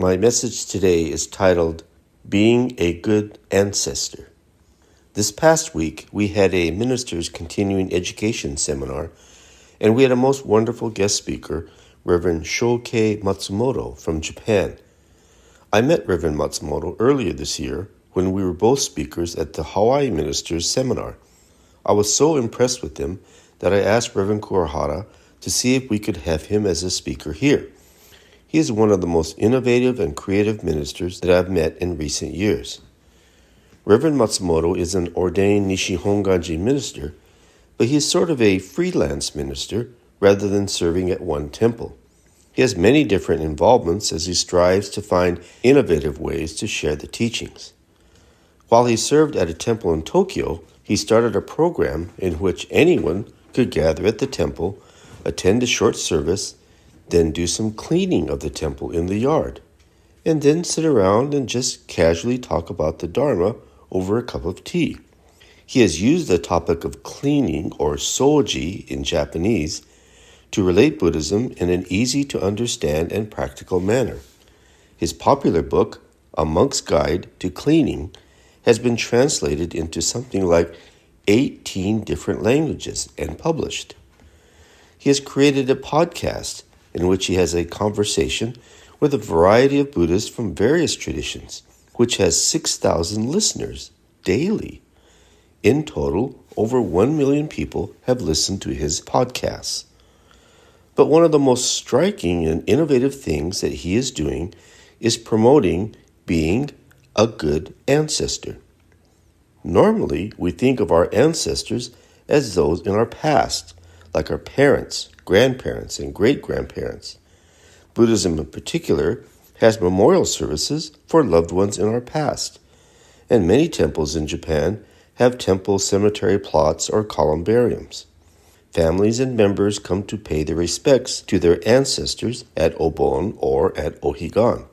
My message today is titled Being a Good Ancestor. This past week, we had a minister's continuing education seminar, and we had a most wonderful guest speaker, Reverend Shoukei Matsumoto from Japan. I met Reverend Matsumoto earlier this year when we were both speakers at the Hawaii Ministers Seminar. I was so impressed with him that I asked Reverend Kurahara to see if we could have him as a speaker here. He is one of the most innovative and creative ministers that I've met in recent years. Reverend Matsumoto is an ordained Nishihonganji minister, but he is sort of a freelance minister rather than serving at one temple. He has many different involvements as he strives to find innovative ways to share the teachings. While he served at a temple in Tokyo, he started a program in which anyone could gather at the temple, attend a short service, then do some cleaning of the temple in the yard, and then sit around and just casually talk about the Dharma over a cup of tea. He has used the topic of cleaning, or soji in Japanese, to relate Buddhism in an easy to understand and practical manner. His popular book, A Monk's Guide to Cleaning, has been translated into something like 18 different languages and published. He has created a podcast in which he has a conversation with a variety of Buddhists from various traditions, which has 6,000 listeners daily. In total, over 1 million people have listened to his podcasts. But one of the most striking and innovative things that he is doing is promoting being a good ancestor. Normally, we think of our ancestors as those in our past, like our parents, grandparents, and great grandparents. Buddhism, in particular, has memorial services for loved ones in our past, and many temples in Japan have temple cemetery plots or columbariums. Families and members come to pay their respects to their ancestors at Obon or at Ohigan.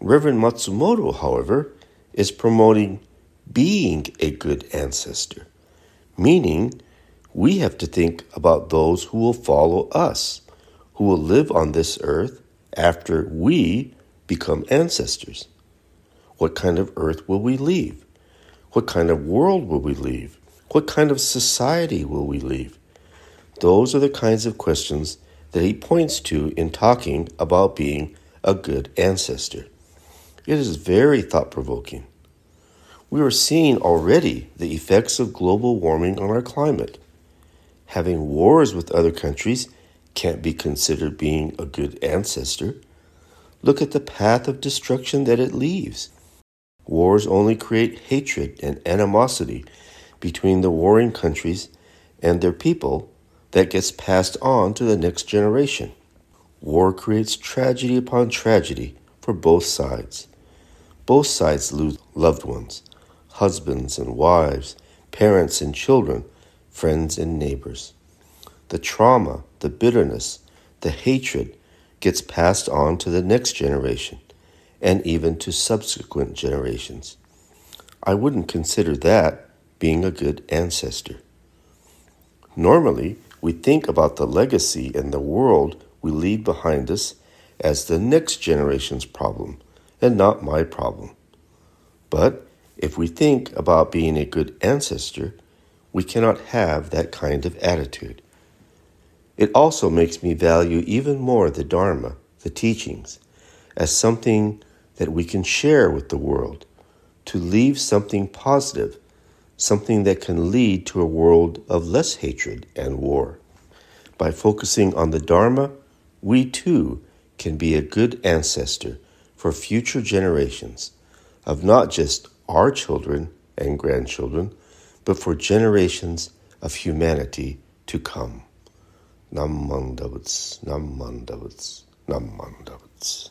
Reverend Matsumoto, however, is promoting being a good ancestor, meaning we have to think about those who will follow us, who will live on this earth after we become ancestors. What kind of earth will we leave? What kind of world will we leave? What kind of society will we leave? Those are the kinds of questions that he points to in talking about being a good ancestor. It is very thought provoking. We are seeing already the effects of global warming on our climate having wars with other countries can't be considered being a good ancestor. Look at the path of destruction that it leaves. Wars only create hatred and animosity between the warring countries and their people that gets passed on to the next generation. War creates tragedy upon tragedy for both sides. Both sides lose loved ones, husbands and wives, parents and children, friends, and neighbors. The trauma, the bitterness, the hatred gets passed on to the next generation and even to subsequent generations. I wouldn't consider that being a good ancestor. Normally, we think about the legacy and the world we leave behind us as the next generation's problem and not my problem. But if we think about being a good ancestor, we cannot have that kind of attitude. It also makes me value even more the Dharma, the teachings, as something that we can share with the world, to leave something positive, something that can lead to a world of less hatred and war. By focusing on the Dharma, we too can be a good ancestor for future generations of not just our children and grandchildren but for generations of humanity to come. Namandabutsu, Nam Mandavats, Namandabutsu.